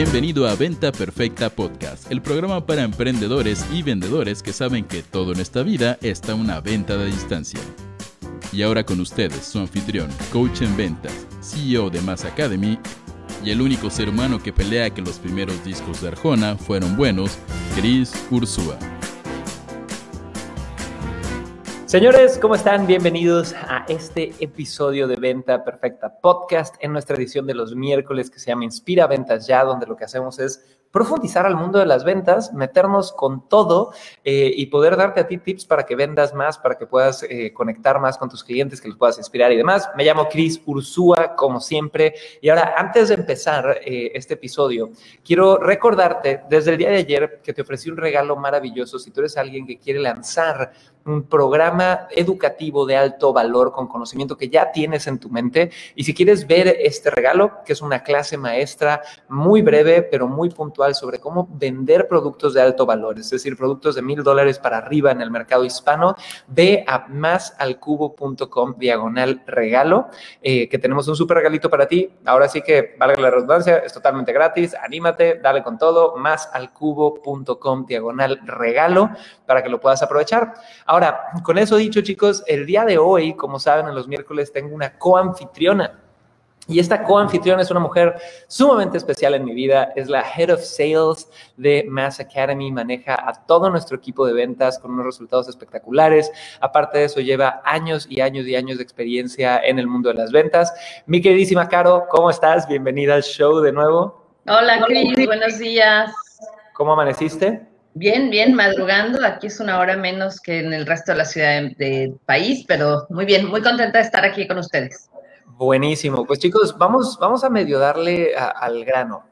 Bienvenido a Venta Perfecta Podcast, el programa para emprendedores y vendedores que saben que todo en esta vida está una venta de distancia. Y ahora con ustedes, su anfitrión, coach en ventas, CEO de Mass Academy y el único ser humano que pelea que los primeros discos de Arjona fueron buenos, Chris Ursúa. Señores, ¿cómo están? Bienvenidos a este episodio de Venta Perfecta Podcast en nuestra edición de los miércoles que se llama Inspira Ventas Ya, donde lo que hacemos es profundizar al mundo de las ventas, meternos con todo eh, y poder darte a ti tips para que vendas más, para que puedas eh, conectar más con tus clientes, que los puedas inspirar y demás. Me llamo Chris Ursúa, como siempre. Y ahora, antes de empezar eh, este episodio, quiero recordarte desde el día de ayer que te ofrecí un regalo maravilloso si tú eres alguien que quiere lanzar un programa educativo de alto valor con conocimiento que ya tienes en tu mente. Y si quieres ver este regalo, que es una clase maestra muy breve, pero muy puntual sobre cómo vender productos de alto valor, es decir, productos de mil dólares para arriba en el mercado hispano, ve a másalcubo.com diagonal regalo, eh, que tenemos un súper regalito para ti. Ahora sí que, valga la redundancia, es totalmente gratis. Anímate, dale con todo, másalcubo.com diagonal regalo para que lo puedas aprovechar. Ahora, con eso dicho, chicos, el día de hoy, como saben, en los miércoles tengo una coanfitriona. Y esta coanfitriona es una mujer sumamente especial en mi vida. Es la Head of Sales de Mass Academy. Maneja a todo nuestro equipo de ventas con unos resultados espectaculares. Aparte de eso, lleva años y años y años de experiencia en el mundo de las ventas. Mi queridísima Caro, ¿cómo estás? Bienvenida al show de nuevo. Hola, Cris. Buenos días. ¿Cómo amaneciste? Bien, bien, madrugando. Aquí es una hora menos que en el resto de la ciudad del país, pero muy bien, muy contenta de estar aquí con ustedes. Buenísimo. Pues chicos, vamos, vamos a medio darle al grano.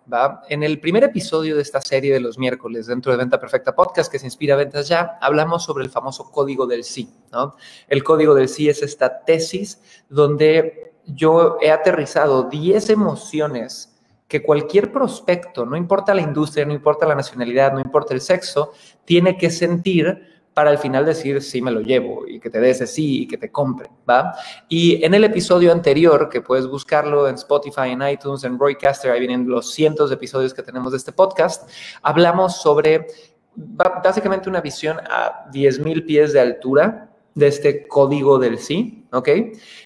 En el primer episodio de esta serie de los miércoles dentro de Venta Perfecta Podcast, que se inspira a Ventas Ya, hablamos sobre el famoso código del sí, ¿no? El código del sí es esta tesis donde yo he aterrizado 10 emociones que cualquier prospecto, no importa la industria, no importa la nacionalidad, no importa el sexo, tiene que sentir para al final decir sí me lo llevo y que te dé ese sí y que te compre, ¿va? Y en el episodio anterior, que puedes buscarlo en Spotify, en iTunes, en Roycaster, ahí vienen los cientos de episodios que tenemos de este podcast, hablamos sobre básicamente una visión a 10.000 pies de altura de este código del sí, ¿ok?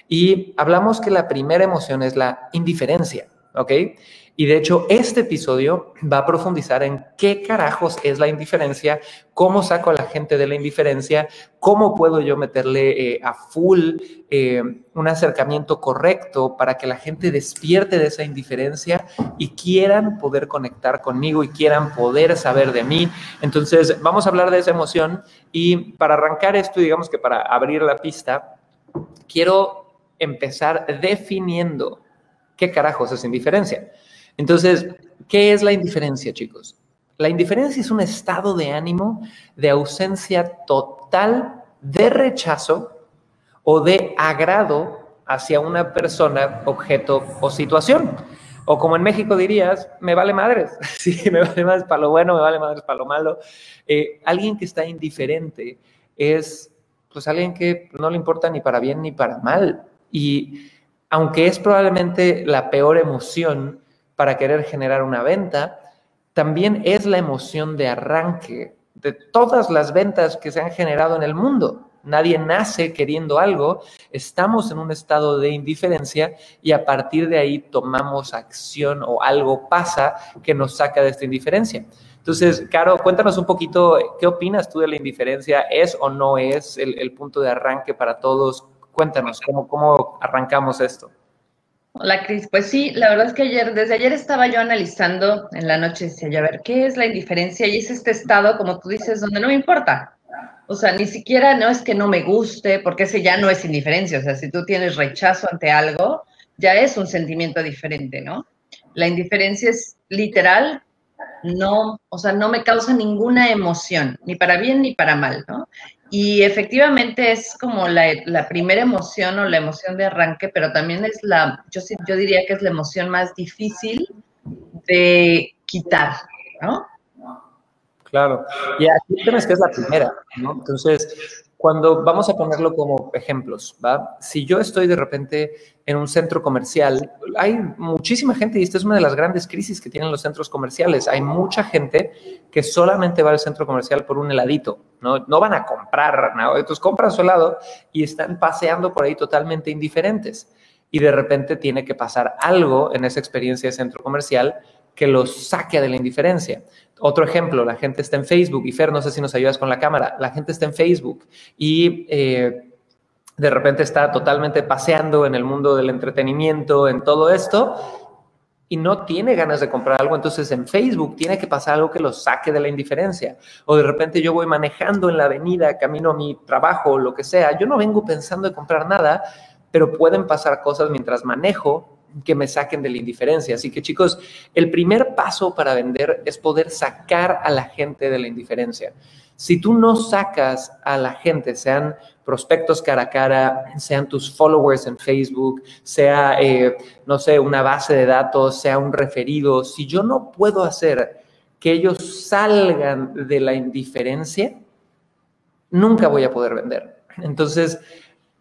Y hablamos que la primera emoción es la indiferencia, ¿ok? Y de hecho, este episodio va a profundizar en qué carajos es la indiferencia, cómo saco a la gente de la indiferencia, cómo puedo yo meterle eh, a full eh, un acercamiento correcto para que la gente despierte de esa indiferencia y quieran poder conectar conmigo y quieran poder saber de mí. Entonces, vamos a hablar de esa emoción y para arrancar esto, digamos que para abrir la pista, quiero empezar definiendo qué carajos es indiferencia. Entonces, ¿qué es la indiferencia, chicos? La indiferencia es un estado de ánimo de ausencia total de rechazo o de agrado hacia una persona, objeto o situación. O como en México dirías, me vale madres. Sí, me vale madres para lo bueno, me vale madres para lo malo. Eh, alguien que está indiferente es pues alguien que no le importa ni para bien ni para mal. Y aunque es probablemente la peor emoción, para querer generar una venta, también es la emoción de arranque de todas las ventas que se han generado en el mundo. Nadie nace queriendo algo, estamos en un estado de indiferencia y a partir de ahí tomamos acción o algo pasa que nos saca de esta indiferencia. Entonces, Caro, cuéntanos un poquito, ¿qué opinas tú de la indiferencia? ¿Es o no es el, punto de arranque para todos? Cuéntanos, ¿cómo, cómo arrancamos esto? Hola, Cris. Pues sí, la verdad es que ayer, desde ayer estaba yo analizando en la noche, decía a ver, ¿qué es la indiferencia? Y es este estado, como tú dices, donde no me importa. O sea, ni siquiera no es que no me guste, porque ese ya no es indiferencia. O sea, si tú tienes rechazo ante algo, ya es un sentimiento diferente, ¿no? La indiferencia es literal, no, o sea, no me causa ninguna emoción, ni para bien ni para mal, ¿no? Y efectivamente es como la, primera emoción o la emoción de arranque, pero también es la, yo, yo diría que es la emoción más difícil de quitar, ¿no? Claro. Y aquí tienes que es la primera, ¿no? Entonces, cuando vamos a ponerlo como ejemplos, ¿va? Si yo estoy de repente en un centro comercial, hay muchísima gente, y esta es una de las grandes crisis que tienen los centros comerciales, hay mucha gente que solamente va al centro comercial por un heladito, no, no van a comprar nada, entonces compran su helado y están paseando por ahí totalmente indiferentes. Y de repente tiene que pasar algo en esa experiencia de centro comercial que los saque de la indiferencia. Otro ejemplo, la gente está en Facebook, y Fer, no sé si nos ayudas con la cámara, la gente está en Facebook y eh, de repente está totalmente paseando en el mundo del entretenimiento, en todo esto, y no tiene ganas de comprar algo, entonces en Facebook tiene que pasar algo que los saque de la indiferencia. O de repente yo voy manejando en la avenida, camino a mi trabajo, lo que sea, yo no vengo pensando en comprar nada, pero pueden pasar cosas mientras manejo que me saquen de la indiferencia. Así que chicos, el primer paso para vender es poder sacar a la gente de la indiferencia. Si tú no sacas a la gente, sean prospectos cara a cara, sean tus followers en Facebook, sea, eh, no sé, una base de datos, sea un referido, si yo no puedo hacer que ellos salgan de la indiferencia, nunca voy a poder vender. Entonces,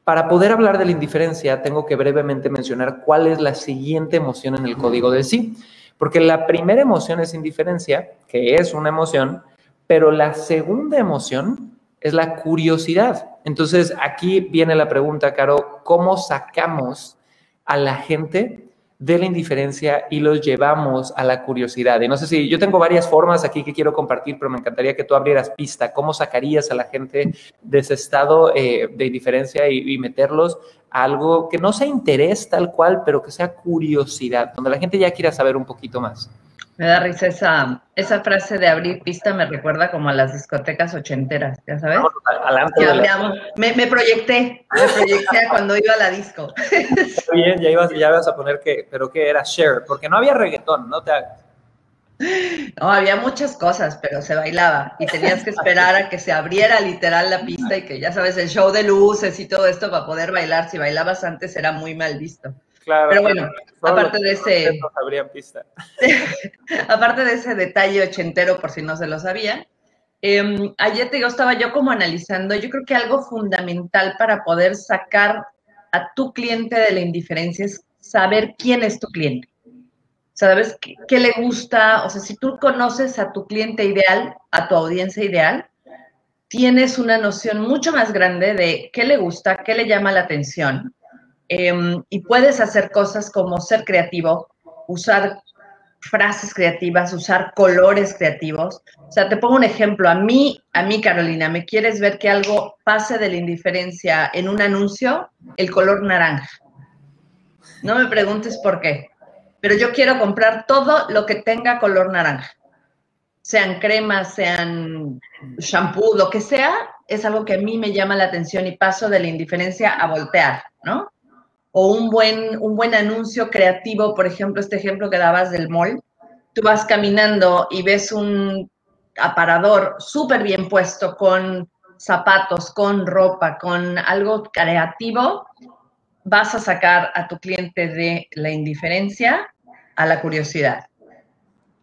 para poder hablar de la indiferencia, tengo que brevemente mencionar cuál es la siguiente emoción en el código de sí. Porque la primera emoción es indiferencia, que es una emoción, pero la segunda emoción es la curiosidad. Entonces, aquí viene la pregunta, Caro, ¿cómo sacamos a la gente de la indiferencia y los llevamos a la curiosidad. Y no sé si yo tengo varias formas aquí que quiero compartir, pero me encantaría que tú abrieras pista. ¿Cómo sacarías a la gente de ese estado eh, de indiferencia y, y, meterlos a algo que no sea interés tal cual, pero que sea curiosidad, donde la gente ya quiera saber un poquito más? Me da risa esa, esa frase de abrir pista, me recuerda como a las discotecas ochenteras, ¿ya sabes? me, me, proyecté, me proyecté cuando iba a la disco. Bien, ya ibas, ya ibas a poner que, pero que era share, porque no había reggaetón, no te hagas. No, había muchas cosas, pero se bailaba y tenías que esperar a que se abriera literal la pista y que ya sabes, el show de luces y todo esto para poder bailar. Si bailabas antes era muy mal visto. Pero bueno, aparte de ese. aparte de ese detalle ochentero, por si no se lo sabían, em, ayer te digo, estaba yo como analizando, yo creo que algo fundamental para poder sacar a tu cliente de la indiferencia es saber quién es tu cliente. ¿Sabes qué, qué le gusta? O sea, si tú conoces a tu cliente ideal, a tu audiencia ideal, tienes una noción mucho más grande de qué le gusta, qué le llama la atención Em, y puedes hacer cosas como ser creativo, usar frases creativas, usar colores creativos. O sea, te pongo un ejemplo. A mí, a mí, Carolina, ¿me quieres ver que algo pase de la indiferencia en un anuncio? El color naranja. No me preguntes por qué, pero yo quiero comprar todo lo que tenga color naranja. Sean cremas, sean shampoo, lo que sea, es algo que a mí me llama la atención y paso de la indiferencia a voltear, ¿no? O un buen, un buen anuncio creativo, por ejemplo, este ejemplo que dabas del mall, tú vas caminando y ves un aparador súper bien puesto con zapatos, con ropa, con algo creativo, vas a sacar a tu cliente de la indiferencia a la curiosidad.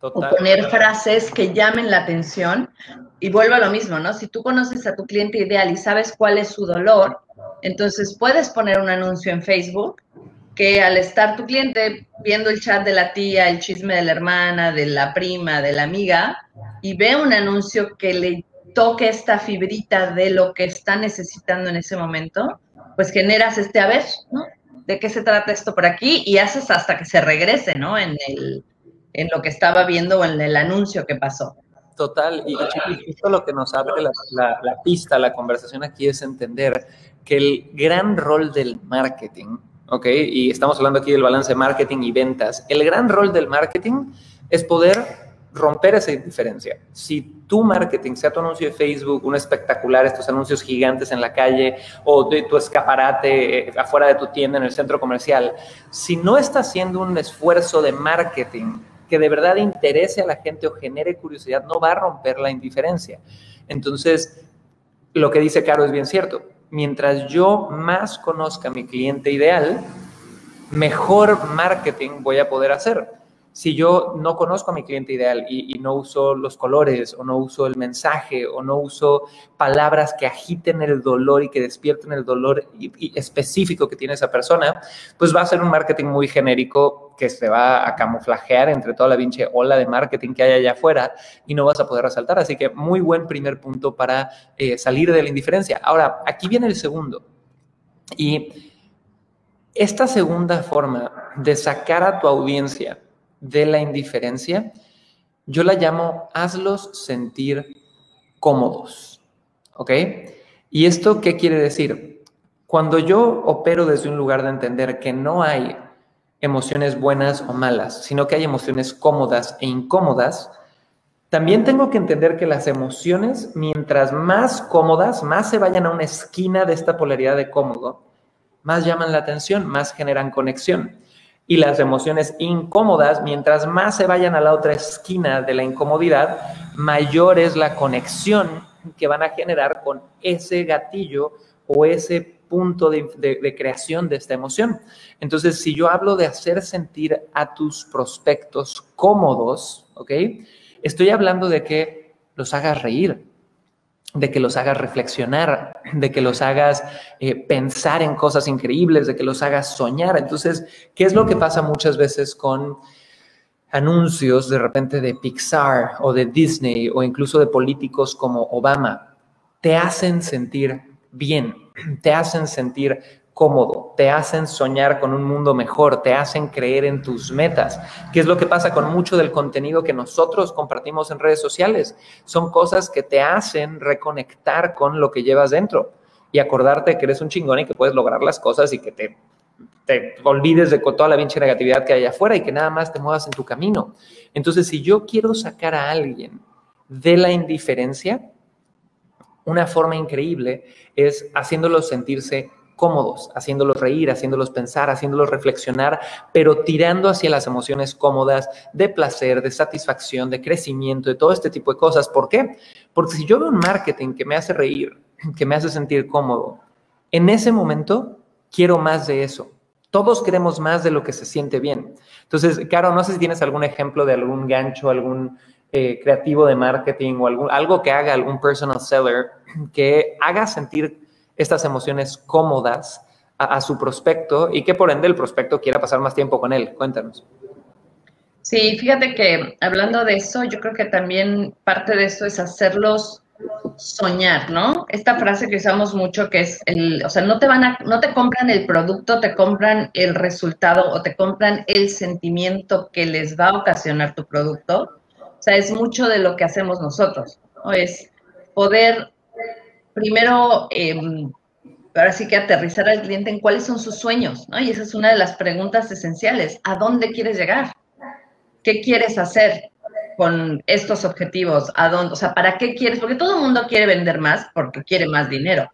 O poner frases que llamen la atención. Y vuelvo a lo mismo, ¿no? Si tú conoces a tu cliente ideal y sabes cuál es su dolor, entonces puedes poner un anuncio en Facebook que al estar tu cliente viendo el chat de la tía, el chisme de la hermana, de la prima, de la amiga, y ve un anuncio que le toque esta fibrita de lo que está necesitando en ese momento, pues generas este, a ver, ¿no? ¿De qué se trata esto por aquí? Y haces hasta que se regrese, ¿no? En, el, en lo que estaba viendo o en el anuncio que pasó. Total, y justo lo que nos abre la, la pista, la conversación aquí es entender que el gran rol del marketing, ¿ok? Y estamos hablando aquí del balance marketing y ventas. El gran rol del marketing es poder romper esa diferencia. Si tu marketing, sea tu anuncio de Facebook, un espectacular, estos anuncios gigantes en la calle o de tu escaparate eh, afuera de tu tienda en el centro comercial, si no está haciendo un esfuerzo de marketing que de verdad interese a la gente o genere curiosidad, no va a romper la indiferencia. Entonces, lo que dice Caro es bien cierto mientras yo más conozca a mi cliente ideal, mejor marketing voy a poder hacer. Si yo no conozco a mi cliente ideal y, no uso los colores o no uso el mensaje o no uso palabras que agiten el dolor y que despierten el dolor específico que tiene esa persona, pues va a ser un marketing muy genérico que se va a camuflajear entre toda la pinche ola de marketing que hay allá afuera y no vas a poder resaltar. Así que muy buen primer punto para eh, salir de la indiferencia. Ahora, aquí viene el segundo. Y esta segunda forma de sacar a tu audiencia de la indiferencia, yo la llamo hazlos sentir cómodos. ¿Ok? ¿Y esto qué quiere decir? Cuando yo opero desde un lugar de entender que no hay emociones buenas o malas, sino que hay emociones cómodas e incómodas, también tengo que entender que las emociones, mientras más cómodas, más se vayan a una esquina de esta polaridad de cómodo, más llaman la atención, más generan conexión y las emociones incómodas, mientras más se vayan a la otra esquina de la incomodidad, mayor es la conexión que van a generar con ese gatillo o ese punto de, creación de esta emoción. Entonces, si yo hablo de hacer sentir a tus prospectos cómodos, ¿ok? Estoy hablando de que los hagas reír, de que los hagas reflexionar, de que los hagas eh, pensar en cosas increíbles, de que los hagas soñar. Entonces, ¿qué es lo que pasa muchas veces con anuncios de repente de Pixar o de Disney o incluso de políticos como Obama? Te hacen sentir bien, te hacen sentir cómodo, te hacen soñar con un mundo mejor, te hacen creer en tus metas. ¿Qué es lo que pasa con mucho del contenido que nosotros compartimos en redes sociales? Son cosas que te hacen reconectar con lo que llevas dentro y acordarte que eres un chingón y que puedes lograr las cosas y que te, te olvides de toda la pinche negatividad que hay afuera y que nada más te muevas en tu camino. Entonces, si yo quiero sacar a alguien de la indiferencia, una forma increíble es haciéndolo sentirse cómodos, haciéndolos reír, haciéndolos pensar, haciéndolos reflexionar, pero tirando hacia las emociones cómodas de placer, de satisfacción, de crecimiento, de todo este tipo de cosas. ¿Por qué? Porque si yo veo un marketing que me hace reír, que me hace sentir cómodo, en ese momento quiero más de eso. Todos queremos más de lo que se siente bien. Entonces, Caro, no sé si tienes algún ejemplo de algún gancho, algún eh, creativo de marketing o algún, algo que haga algún personal seller que haga sentir estas emociones cómodas a, su prospecto y que por ende el prospecto quiera pasar más tiempo con él. Cuéntanos. Sí, fíjate que hablando de eso, yo creo que también parte de eso es hacerlos soñar, ¿no? Esta frase que usamos mucho que es el, o sea, no te van a, no te compran el producto, te compran el resultado o te compran el sentimiento que les va a ocasionar tu producto. O sea, es mucho de lo que hacemos nosotros, ¿no? Es poder primero, eh, ahora sí que aterrizar al cliente en cuáles son sus sueños, ¿no? Y esa es una de las preguntas esenciales. ¿A dónde quieres llegar? ¿Qué quieres hacer con estos objetivos? ¿A dónde? O sea, ¿para qué quieres? Porque todo el mundo quiere vender más porque quiere más dinero.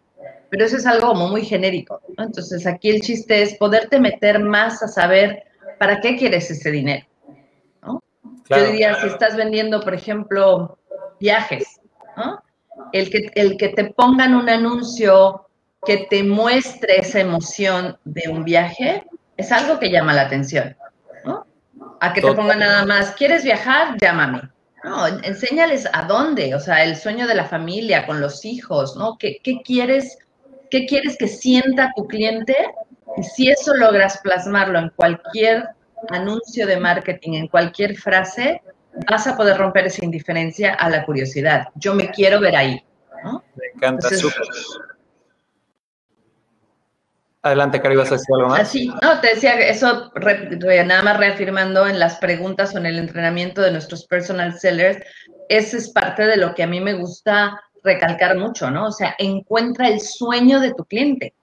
Pero eso es algo como muy genérico. ¿no? Entonces, aquí el chiste es poderte meter más a saber para qué quieres ese dinero. ¿no? Yo diría, si estás vendiendo, por ejemplo, viajes, ¿no? El que, el que te pongan un anuncio que te muestre esa emoción de un viaje es algo que llama la atención. ¿no? A que te pongan nada más, ¿quieres viajar? Llámame. No, enséñales a dónde, o sea, el sueño de la familia, con los hijos, ¿no? ¿Qué, qué quieres, qué quieres que sienta tu cliente? Y si eso logras plasmarlo en cualquier anuncio de marketing, en cualquier frase, vas a poder romper esa indiferencia a la curiosidad. Yo me quiero ver ahí. Me encanta, súper. Adelante, Cari, ¿vas a decir algo más? Sí, no, te decía eso nada más reafirmando en las preguntas o en el entrenamiento de nuestros personal sellers, ese es parte de lo que a mí me gusta recalcar mucho, ¿no? O sea, encuentra el sueño de tu cliente,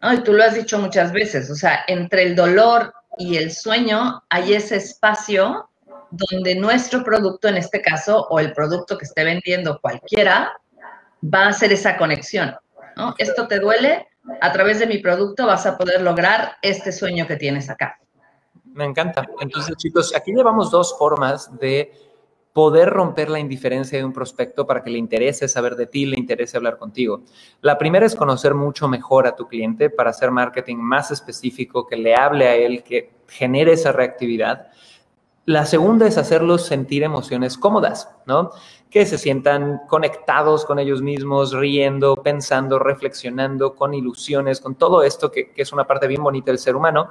¿no? Y tú lo has dicho muchas veces, o sea, entre el dolor y el sueño hay ese espacio donde nuestro producto, en este caso, o el producto que esté vendiendo cualquiera, va a hacer esa conexión. Esto te duele, a través de mi producto vas a poder lograr este sueño que tienes acá. Me encanta. Entonces, chicos, aquí llevamos dos formas de poder romper la indiferencia de un prospecto para que le interese saber de ti, le interese hablar contigo. La primera es conocer mucho mejor a tu cliente para hacer marketing más específico, que le hable a él, que genere esa reactividad. La segunda es hacerlos sentir emociones cómodas, ¿no? Que se sientan conectados con ellos mismos, riendo, pensando, reflexionando, con ilusiones, con todo esto que, es una parte bien bonita del ser humano.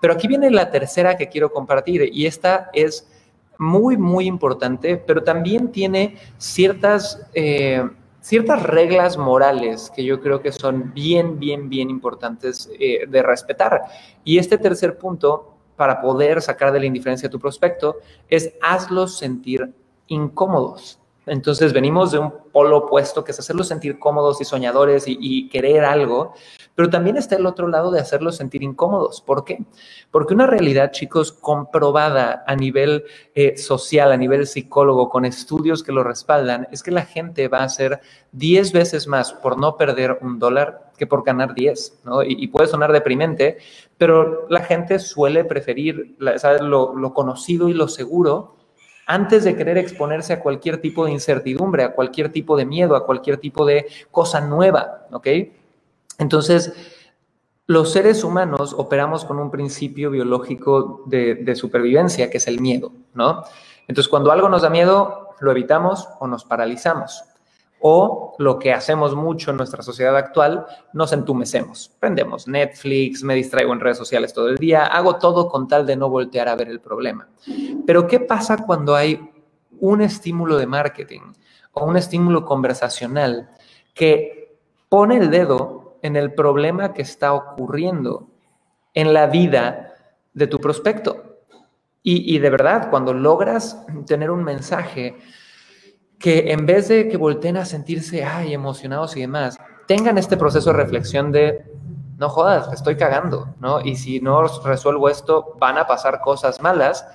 Pero aquí viene la tercera que quiero compartir y esta es muy, muy importante, pero también tiene ciertas... Eh, ciertas reglas morales que yo creo que son bien, bien, bien importantes eh, de respetar. Y este tercer punto para poder sacar de la indiferencia a tu prospecto es hazlos sentir incómodos. Entonces venimos de un polo opuesto que es hacerlos sentir cómodos y soñadores y, querer algo, pero también está el otro lado de hacerlos sentir incómodos. ¿Por qué? Porque una realidad, chicos, comprobada a nivel eh, social, a nivel psicólogo, con estudios que lo respaldan, es que la gente va a hacer 10 veces más por no perder un dólar que por ganar 10, ¿no? Y, puede sonar deprimente, pero la gente suele preferir Lo, conocido y lo seguro antes de querer exponerse a cualquier tipo de incertidumbre, a cualquier tipo de miedo, a cualquier tipo de cosa nueva, ¿ok? Entonces, los seres humanos operamos con un principio biológico de, de supervivencia, que es el miedo, ¿no? Entonces, cuando algo nos da miedo, lo evitamos o nos paralizamos. O lo que hacemos mucho en nuestra sociedad actual, nos entumecemos. Prendemos Netflix, me distraigo en redes sociales todo el día, hago todo con tal de no voltear a ver el problema. Pero ¿qué pasa cuando hay un estímulo de marketing o un estímulo conversacional que pone el dedo en el problema que está ocurriendo en la vida de tu prospecto? Y, y de verdad, cuando logras tener un mensaje que en vez de que volteen a sentirse ay, emocionados y demás, tengan este proceso de reflexión de no jodas, estoy cagando, ¿no? Y si no resuelvo esto, van a pasar cosas malas.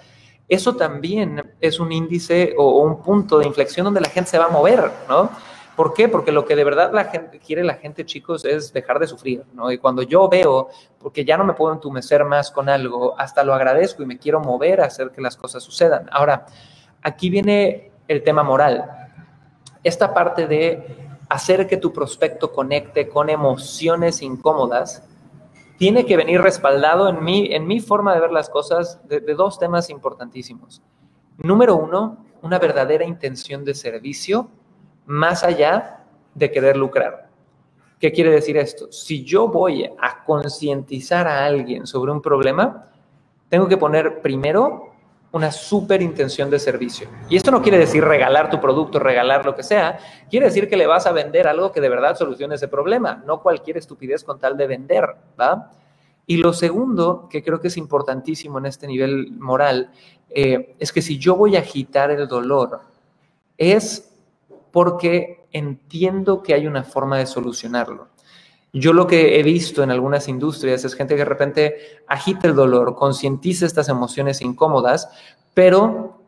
Eso también es un índice o, un punto de inflexión donde la gente se va a mover, ¿no? ¿Por qué? Porque lo que de verdad la gente quiere la gente, chicos, es dejar de sufrir, ¿no? Y cuando yo veo, porque ya no me puedo entumecer más con algo, hasta lo agradezco y me quiero mover a hacer que las cosas sucedan. Ahora, aquí viene el tema moral. Esta parte de hacer que tu prospecto conecte con emociones incómodas tiene que venir respaldado en mi, en mi forma de ver las cosas de, de dos temas importantísimos. Número uno, una verdadera intención de servicio más allá de querer lucrar. ¿Qué quiere decir esto? Si yo voy a concientizar a alguien sobre un problema, tengo que poner primero una súper intención de servicio. Y esto no quiere decir regalar tu producto, regalar lo que sea, quiere decir que le vas a vender algo que de verdad solucione ese problema, no cualquier estupidez con tal de vender, ¿va? Y lo segundo, que creo que es importantísimo en este nivel moral, eh, es que si yo voy a agitar el dolor, es porque entiendo que hay una forma de solucionarlo. Yo lo que he visto en algunas industrias es gente que de repente agita el dolor, concientiza estas emociones incómodas, pero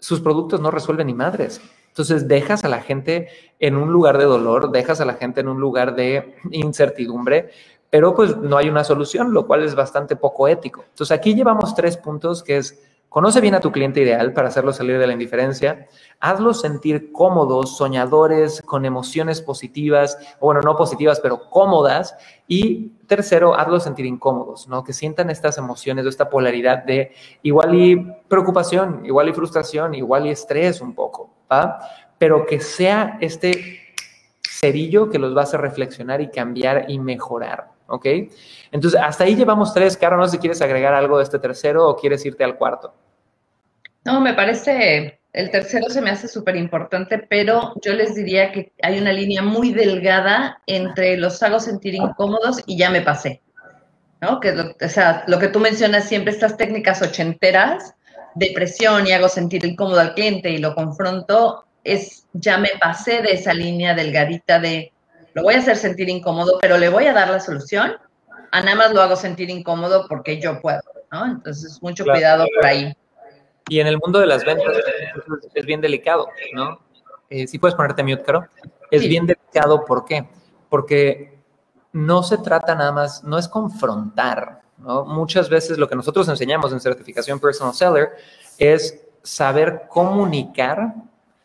sus productos no resuelven ni madres. Entonces dejas a la gente en un lugar de dolor, dejas a la gente en un lugar de incertidumbre, pero pues no hay una solución, lo cual es bastante poco ético. Entonces aquí llevamos tres puntos que es Conoce bien a tu cliente ideal para hacerlo salir de la indiferencia. Hazlos sentir cómodos, soñadores, con emociones positivas, o bueno, no positivas, pero cómodas. Y tercero, hazlos sentir incómodos, ¿no? Que sientan estas emociones o esta polaridad de igual y preocupación, igual y frustración, igual y estrés un poco, ¿va? Pero que sea este cerillo que los va a hacer reflexionar y cambiar y mejorar. ¿ok? Entonces, hasta ahí llevamos tres. Caro, no sé si quieres agregar algo de este tercero o quieres irte al cuarto. No, me parece, el tercero se me hace súper importante, pero yo les diría que hay una línea muy delgada entre los hago sentir incómodos y ya me pasé. ¿no? Que o sea, lo que tú mencionas siempre, estas técnicas ochenteras de presión y hago sentir incómodo al cliente y lo confronto, es ya me pasé de esa línea delgadita de lo voy a hacer sentir incómodo, pero le voy a dar la solución, a nada más lo hago sentir incómodo porque yo puedo, ¿no? Entonces, mucho cuidado por ahí. Y en el mundo de las ventas es bien delicado, ¿no? Eh, si puedes ponerte mute, Caro. Es bien delicado, ¿por qué? Porque no se trata nada más, no es confrontar, ¿no? Muchas veces lo que nosotros enseñamos en certificación personal seller es saber comunicar,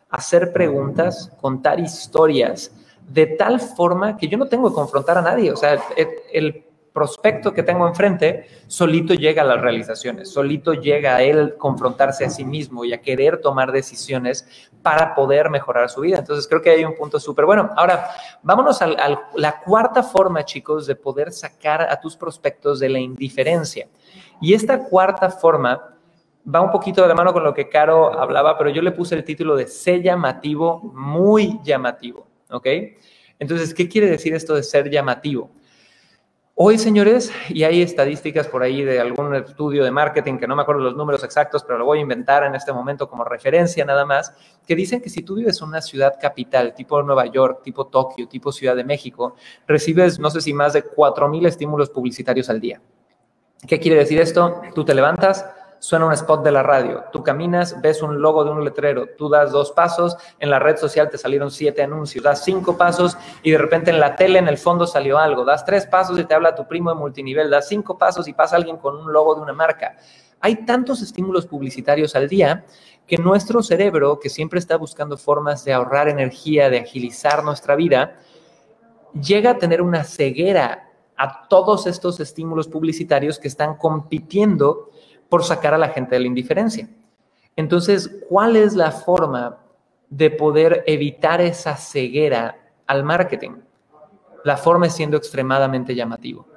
hacer preguntas, contar historias de tal forma que yo no tengo que confrontar a nadie. O sea, el, el prospecto que tengo enfrente solito llega a las realizaciones, solito llega a él confrontarse a sí mismo y a querer tomar decisiones para poder mejorar su vida. Entonces creo que hay un punto súper bueno. Ahora, vámonos a, la cuarta forma, chicos, de poder sacar a tus prospectos de la indiferencia. Y esta cuarta forma va un poquito de la mano con lo que Caro hablaba, pero yo le puse el título de ser llamativo, muy llamativo, ¿ok? Entonces, ¿qué quiere decir esto de ser llamativo? Hoy, señores, y hay estadísticas por ahí de algún estudio de marketing, que no me acuerdo los números exactos, pero lo voy a inventar en este momento como referencia nada más, que dicen que si tú vives en una ciudad capital, tipo Nueva York, tipo Tokio, tipo Ciudad de México, recibes, no sé si más de 4.000 estímulos publicitarios al día. ¿Qué quiere decir esto? Tú te levantas, suena un spot de la radio, tú caminas, ves un logo de un letrero, tú das dos pasos, en la red social te salieron siete anuncios, das cinco pasos y de repente en la tele en el fondo salió algo, das tres pasos y te habla tu primo de multinivel, das cinco pasos y pasa alguien con un logo de una marca. Hay tantos estímulos publicitarios al día que nuestro cerebro, que siempre está buscando formas de ahorrar energía, de agilizar nuestra vida, llega a tener una ceguera a todos estos estímulos publicitarios que están compitiendo por sacar a la gente de la indiferencia. Entonces, ¿cuál es la forma de poder evitar esa ceguera al marketing? La forma es siendo extremadamente llamativo.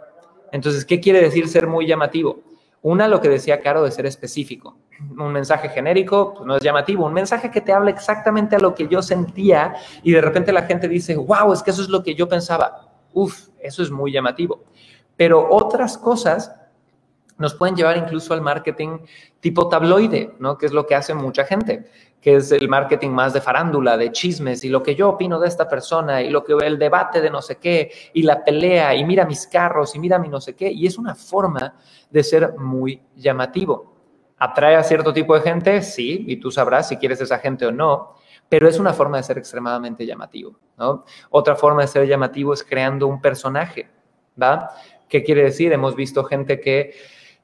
Entonces, ¿qué quiere decir ser muy llamativo? Una, lo que decía Caro, de ser específico. Un mensaje genérico pues, no es llamativo. Un mensaje que te habla exactamente a lo que yo sentía y de repente la gente dice, wow, es que eso es lo que yo pensaba. Uf, eso es muy llamativo. Pero otras cosas nos pueden llevar incluso al marketing tipo tabloide, ¿no? Que es lo que hace mucha gente, que es el marketing más de farándula, de chismes y lo que yo opino de esta persona y lo que el debate de no sé qué y la pelea y mira mis carros y mira mi no sé qué y es una forma de ser muy llamativo. ¿Atrae a cierto tipo de gente? Sí, y tú sabrás si quieres esa gente o no, pero es una forma de ser extremadamente llamativo, ¿no? Otra forma de ser llamativo es creando un personaje, ¿va? ¿Qué quiere decir? Hemos visto gente que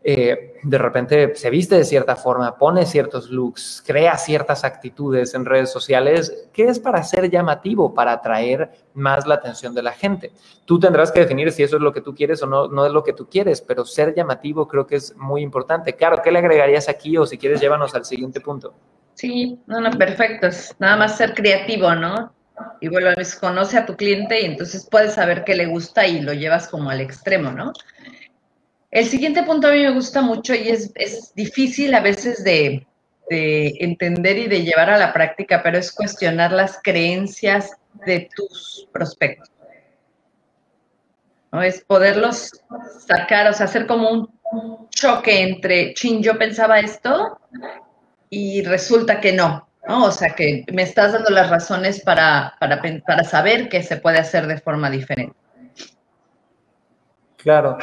eh, de repente se viste de cierta forma, pone ciertos looks, crea ciertas actitudes en redes sociales, que es para ser llamativo, para atraer más la atención de la gente. Tú tendrás que definir si eso es lo que tú quieres o no, no es lo que tú quieres, pero ser llamativo creo que es muy importante. Claro, ¿qué le agregarías aquí o si quieres llévanos al siguiente punto? Sí, no, no, perfecto. Es nada más ser creativo, ¿no? Y bueno, conoce a tu cliente y entonces puedes saber qué le gusta y lo llevas como al extremo, ¿no? El siguiente punto a mí me gusta mucho y es, difícil a veces de, entender y de llevar a la práctica, pero es cuestionar las creencias de tus prospectos. ¿no? Es poderlos sacar, o sea, hacer como un choque entre, chin, yo pensaba esto y resulta que no, ¿no? O sea, que me estás dando las razones para, para, para saber que se puede hacer de forma diferente. Claro.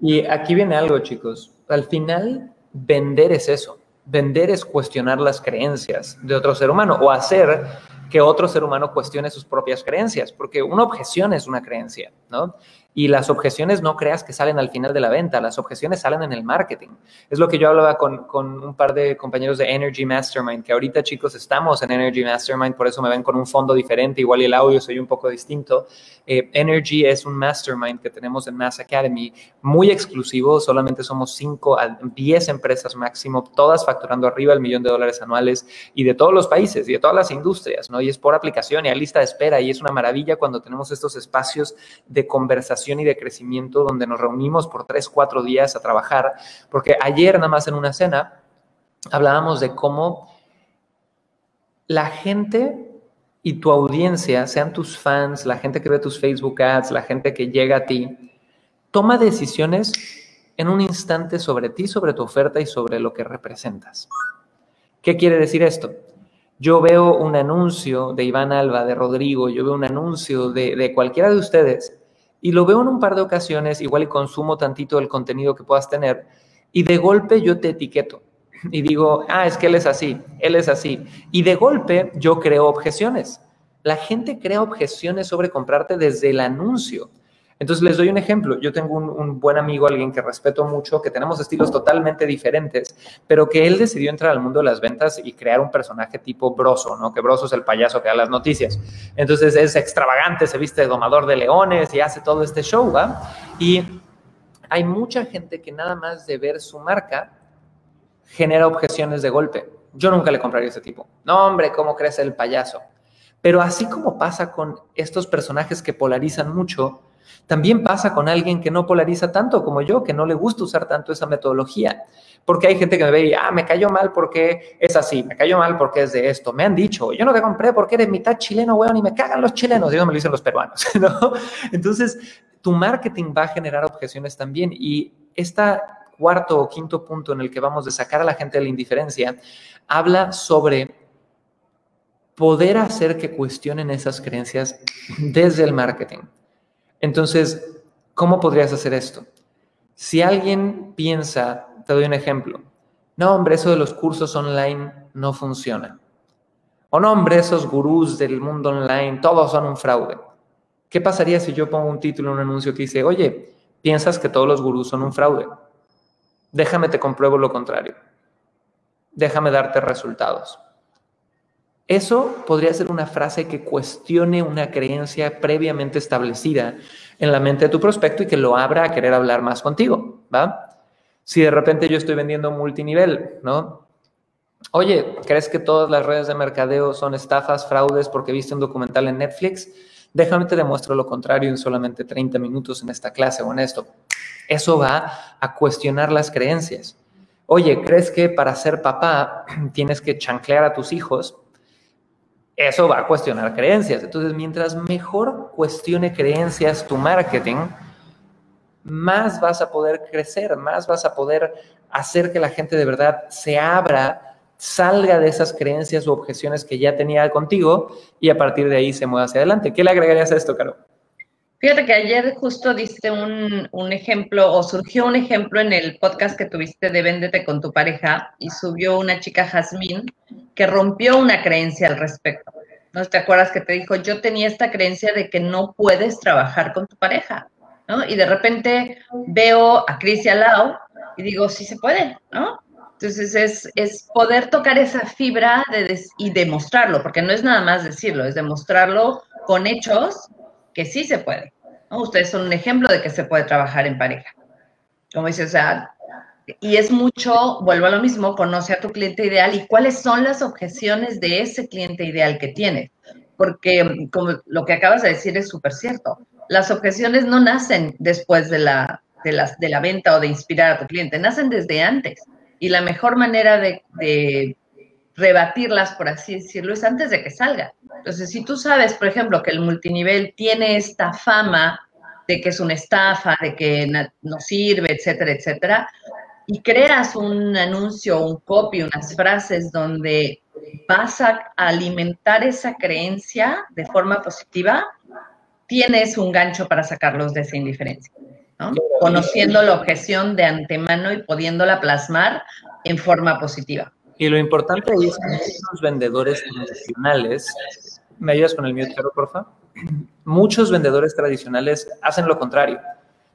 Y aquí viene algo, chicos. Al final, vender es eso. Vender es cuestionar las creencias de otro ser humano o hacer que otro ser humano cuestione sus propias creencias, porque una objeción es una creencia, ¿no? Y las objeciones no creas que salen al final de la venta, las objeciones salen en el marketing. Es lo que yo hablaba con, con, un par de compañeros de Energy Mastermind, que ahorita chicos estamos en Energy Mastermind, por eso me ven con un fondo diferente, igual el audio soy un poco distinto. Eh, Energy es un mastermind que tenemos en Mass Academy, muy exclusivo, solamente somos 5 a 10 empresas máximo, todas facturando arriba del millón de dólares anuales y de todos los países y de todas las industrias, ¿no? Y es por aplicación y hay lista de espera y es una maravilla cuando tenemos estos espacios de conversación y de crecimiento donde nos reunimos por tres, cuatro días a trabajar, porque ayer nada más en una cena hablábamos de cómo la gente y tu audiencia, sean tus fans, la gente que ve tus Facebook ads, la gente que llega a ti, toma decisiones en un instante sobre ti, sobre tu oferta y sobre lo que representas. ¿Qué quiere decir esto? Yo veo un anuncio de Iván Alba, de Rodrigo, yo veo un anuncio de, de cualquiera de ustedes y lo veo en un par de ocasiones, igual y consumo tantito del contenido que puedas tener, y de golpe yo te etiqueto y digo, ah, es que él es así, él es así. Y de golpe yo creo objeciones. La gente crea objeciones sobre comprarte desde el anuncio. Entonces les doy un ejemplo. Yo tengo un, buen amigo, alguien que respeto mucho, que tenemos estilos totalmente diferentes, pero que él decidió entrar al mundo de las ventas y crear un personaje tipo Broso, ¿no? Que Broso es el payaso que da las noticias. Entonces es extravagante, se viste domador de leones y hace todo este show, ¿va? Y hay mucha gente que nada más de ver su marca genera objeciones de golpe. Yo nunca le compraría ese tipo. No, hombre, ¿cómo crees el payaso? Pero así como pasa con estos personajes que polarizan mucho, también pasa con alguien que no polariza tanto como yo, que no le gusta usar tanto esa metodología. Porque hay gente que me ve y, ah, me cayó mal porque es así, me cayó mal porque es de esto. Me han dicho, yo no te compré porque eres mitad chileno, weón, y me cagan los chilenos. Dios me lo dicen los peruanos, ¿no? Entonces, tu marketing va a generar objeciones también. Y este cuarto o quinto punto en el que vamos de sacar a la gente de la indiferencia, habla sobre poder hacer que cuestionen esas creencias desde el marketing. Entonces, ¿cómo podrías hacer esto? Si alguien piensa, te doy un ejemplo, no, hombre, eso de los cursos online no funciona. O no, hombre, esos gurús del mundo online, todos son un fraude. ¿Qué pasaría si yo pongo un título en un anuncio que dice, oye, piensas que todos los gurús son un fraude? Déjame te compruebo lo contrario. Déjame darte resultados. Eso podría ser una frase que cuestione una creencia previamente establecida en la mente de tu prospecto y que lo abra a querer hablar más contigo, ¿va? Si de repente yo estoy vendiendo multinivel, ¿no? Oye, ¿crees que todas las redes de mercadeo son estafas, fraudes porque viste un documental en Netflix? Déjame te demuestro lo contrario en solamente 30 minutos en esta clase o en esto. Eso va a cuestionar las creencias. Oye, ¿crees que para ser papá tienes que chanclear a tus hijos? Eso va a cuestionar creencias. Entonces, mientras mejor cuestione creencias tu marketing, más vas a poder crecer, más vas a poder hacer que la gente de verdad se abra, salga de esas creencias u objeciones que ya tenía contigo y a partir de ahí se mueva hacia adelante. ¿Qué le agregarías a esto, Caro? Fíjate que ayer justo diste un, un, ejemplo o surgió un ejemplo en el podcast que tuviste de Véndete con tu pareja y subió una chica, Jazmín, que rompió una creencia al respecto. ¿No te acuerdas que te dijo, yo tenía esta creencia de que no puedes trabajar con tu pareja, ¿no? Y de repente veo a Cris y a Lau y digo, sí se puede, ¿no? Entonces es, es poder tocar esa fibra de y demostrarlo, porque no es nada más decirlo, es demostrarlo con hechos que sí se puede. ¿no? Ustedes son un ejemplo de que se puede trabajar en pareja. Como dice, o sea, y es mucho, vuelvo a lo mismo, conoce a tu cliente ideal y cuáles son las objeciones de ese cliente ideal que tienes. Porque como lo que acabas de decir es súper cierto. Las objeciones no nacen después de la, de, la venta o de inspirar a tu cliente, nacen desde antes. Y la mejor manera de rebatirlas, por así decirlo, es antes de que salga. Entonces, si tú sabes, por ejemplo, que el multinivel tiene esta fama de que es una estafa, de que no sirve, etcétera, etcétera, y creas un anuncio, un copy, unas frases donde vas a alimentar esa creencia de forma positiva, tienes un gancho para sacarlos de esa indiferencia. Conociendo la objeción de antemano y pudiéndola plasmar en forma positiva. Y lo importante es que los vendedores tradicionales, ¿me ayudas con el mute, por favor? Muchos vendedores tradicionales hacen lo contrario.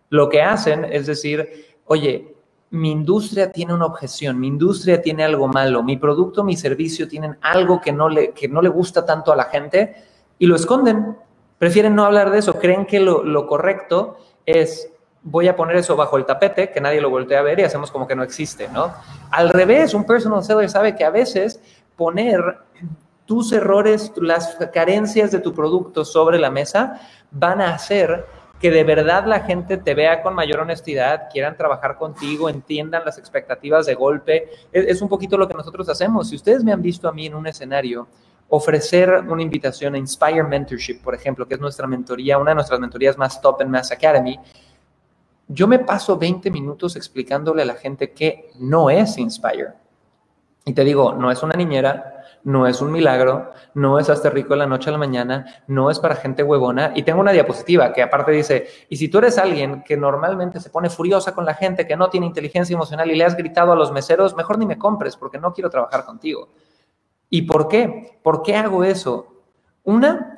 Lo que hacen es decir, oye, mi industria tiene una objeción, mi industria tiene algo malo, mi producto, mi servicio tienen algo que no le, que no le gusta tanto a la gente y lo esconden. Prefieren no hablar de eso, creen que lo, lo correcto es voy a poner eso bajo el tapete, que nadie lo voltee a ver y hacemos como que no existe, ¿no? Al revés, un personal seller sabe que a veces poner tus errores, las carencias de tu producto sobre la mesa van a hacer que de verdad la gente te vea con mayor honestidad, quieran trabajar contigo, entiendan las expectativas de golpe. Es, un poquito lo que nosotros hacemos. Si ustedes me han visto a mí en un escenario ofrecer una invitación a Inspire Mentorship, por ejemplo, que es nuestra mentoría, una de nuestras mentorías más top en Mass Academy, yo me paso 20 minutos explicándole a la gente que no es Inspire. Y te digo, no es una niñera, no es un milagro, no es hasta rico de la noche a la mañana, no es para gente huevona. Y tengo una diapositiva que aparte dice, y si tú eres alguien que normalmente se pone furiosa con la gente, que no tiene inteligencia emocional y le has gritado a los meseros, mejor ni me compres porque no quiero trabajar contigo. ¿Y por qué? ¿Por qué hago eso? Una,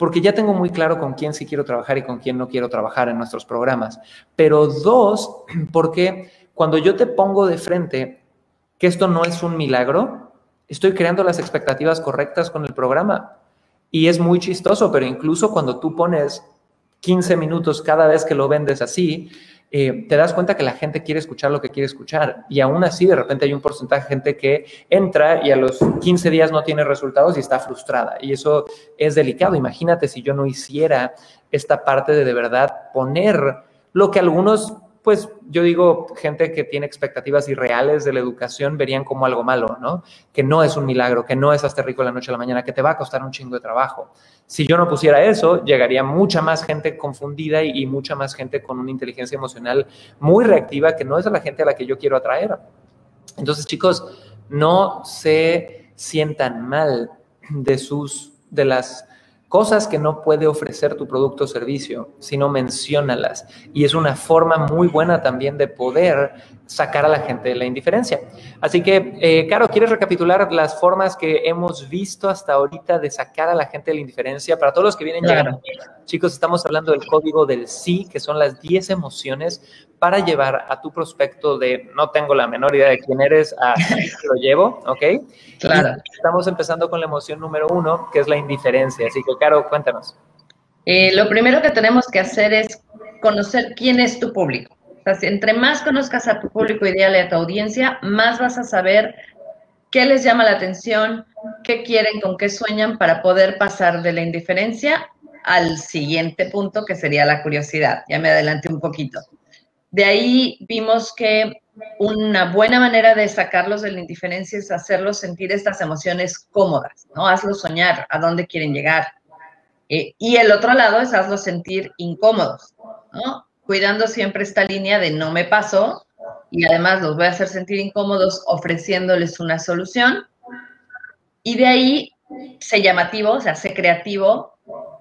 porque ya tengo muy claro con quién sí quiero trabajar y con quién no quiero trabajar en nuestros programas. Pero dos, porque cuando yo te pongo de frente que esto no es un milagro, estoy creando las expectativas correctas con el programa. Y es muy chistoso, pero incluso cuando tú pones 15 minutos cada vez que lo vendes así, eh, te das cuenta que la gente quiere escuchar lo que quiere escuchar. Y aún así, de repente hay un porcentaje de gente que entra y a los 15 días no tiene resultados y está frustrada. Y eso es delicado. Imagínate si yo no hiciera esta parte de de verdad poner lo que algunos pues yo digo, gente que tiene expectativas irreales de la educación verían como algo malo, ¿no? Que no es un milagro, que no es hasta rico la noche a la mañana, que te va a costar un chingo de trabajo. Si yo no pusiera eso, llegaría mucha más gente confundida y, mucha más gente con una inteligencia emocional muy reactiva, que no es la gente a la que yo quiero atraer. Entonces, chicos, no se sientan mal de sus, de las cosas que no puede ofrecer tu producto o servicio, sino menciónalas. Y es una forma muy buena también de poder sacar a la gente de la indiferencia. Así que, eh, Caro, ¿quieres recapitular las formas que hemos visto hasta ahorita de sacar a la gente de la indiferencia? Para todos los que vienen llegando, chicos, estamos hablando del código del sí, que son las 10 emociones para llevar a tu prospecto de no tengo la menor idea de quién eres a lo llevo, ¿ok? Claro. estamos empezando con la emoción número uno, que es la indiferencia. Así que, Caro, cuéntanos. Eh, lo primero que tenemos que hacer es conocer quién es tu público. Entre más conozcas a tu público ideal y a tu audiencia, más vas a saber qué les llama la atención, qué quieren, con qué sueñan para poder pasar de la indiferencia al siguiente punto, que sería la curiosidad. Ya me adelanté un poquito. De ahí vimos que una buena manera de sacarlos de la indiferencia es hacerlos sentir estas emociones cómodas, ¿no? Hazlos soñar a dónde quieren llegar. Eh, y el otro lado es hazlos sentir incómodos, ¿no? Cuidando siempre esta línea de no me paso y además los voy a hacer sentir incómodos ofreciéndoles una solución. Y de ahí, sé llamativo, o sea, sé creativo,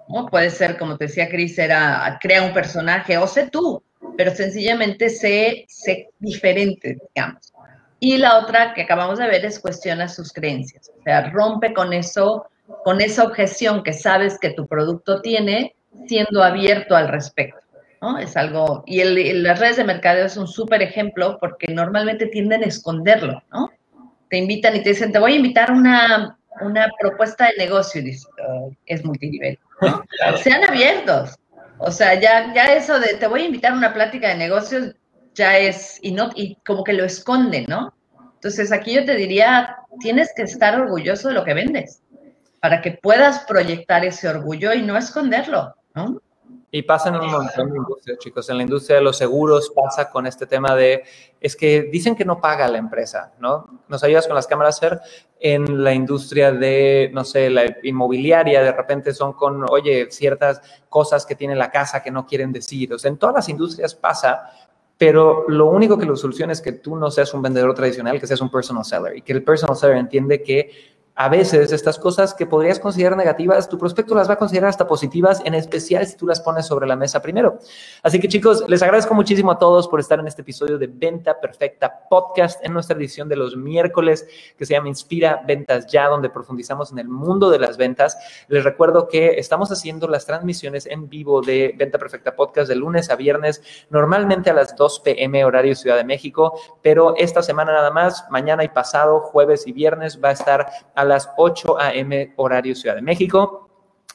¿no? Puede ser, como te decía Cris, era crea un personaje o sé tú, pero sencillamente sé, sé diferente, digamos. Y la otra que acabamos de ver es cuestiona sus creencias, o sea, rompe con eso, con esa objeción que sabes que tu producto tiene, siendo abierto al respecto. ¿No? Es algo, y el, las redes de mercadeo es un súper ejemplo porque normalmente tienden a esconderlo, ¿no? Te invitan y te dicen, te voy a invitar una, una propuesta de negocio, y es multinivel, ¿no? Sean abiertos. O sea, ya, ya eso de te voy a invitar a una plática de negocios ya es, y, no, y como que lo esconden, ¿no? Entonces aquí yo te diría, tienes que estar orgulloso de lo que vendes para que puedas proyectar ese orgullo y no esconderlo, ¿no? Y pasa en un montón de industrias, chicos. En la industria de los seguros pasa con este tema de, es que dicen que no paga la empresa, ¿no? Nos ayudas con las cámaras, Fer. En la industria de, no sé, la inmobiliaria, de repente son con, oye, ciertas cosas que tiene la casa que no quieren decir. O sea, en todas las industrias pasa, pero lo único que lo soluciona es que tú no seas un vendedor tradicional, que seas un personal seller y que el personal seller entiende que a veces estas cosas que podrías considerar negativas, tu prospecto las va a considerar hasta positivas, en especial si tú las pones sobre la mesa primero. Así que chicos, les agradezco muchísimo a todos por estar en este episodio de Venta Perfecta Podcast, en nuestra edición de los miércoles que se llama Inspira Ventas Ya, donde profundizamos en el mundo de las ventas. Les recuerdo que estamos haciendo las transmisiones en vivo de Venta Perfecta Podcast de lunes a viernes, normalmente a las 2 pm horario Ciudad de México, pero esta semana nada más, mañana y pasado, jueves y viernes, va a estar a las 8 a.m. horario Ciudad de México.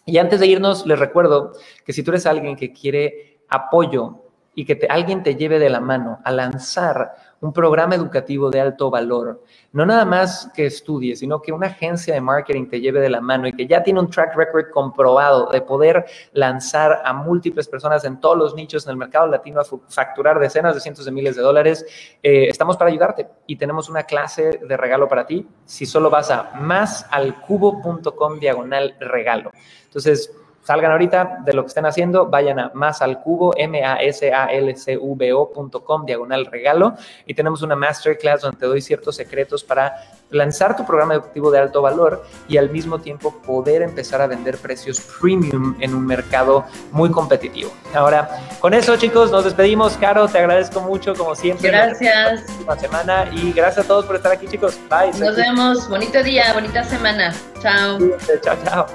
Y antes de irnos, les recuerdo que si tú eres alguien que quiere apoyo y que alguien te lleve de la mano a lanzar un programa educativo de alto valor. No nada más que estudies, sino que una agencia de marketing te lleve de la mano y que ya tiene un track record comprobado de poder lanzar a múltiples personas en todos los nichos en el mercado latino a facturar decenas de cientos de miles de dólares. Eh, estamos para ayudarte y tenemos una clase de regalo para ti si solo vas a másalcubo.com diagonal regalo. Entonces, salgan ahorita de lo que estén haciendo, vayan a más al cubo, m a s a l c v ocom diagonal regalo, y tenemos una masterclass donde te doy ciertos secretos para lanzar tu programa educativo de alto valor y al mismo tiempo poder empezar a vender precios premium en un mercado muy competitivo. Ahora, con eso, chicos, nos despedimos. Caro, te agradezco mucho, como siempre. Gracias. Buena semana y gracias a todos por estar aquí, chicos. Bye. Nos vemos. Bonito día, bonita semana. Chao. Chao, chao.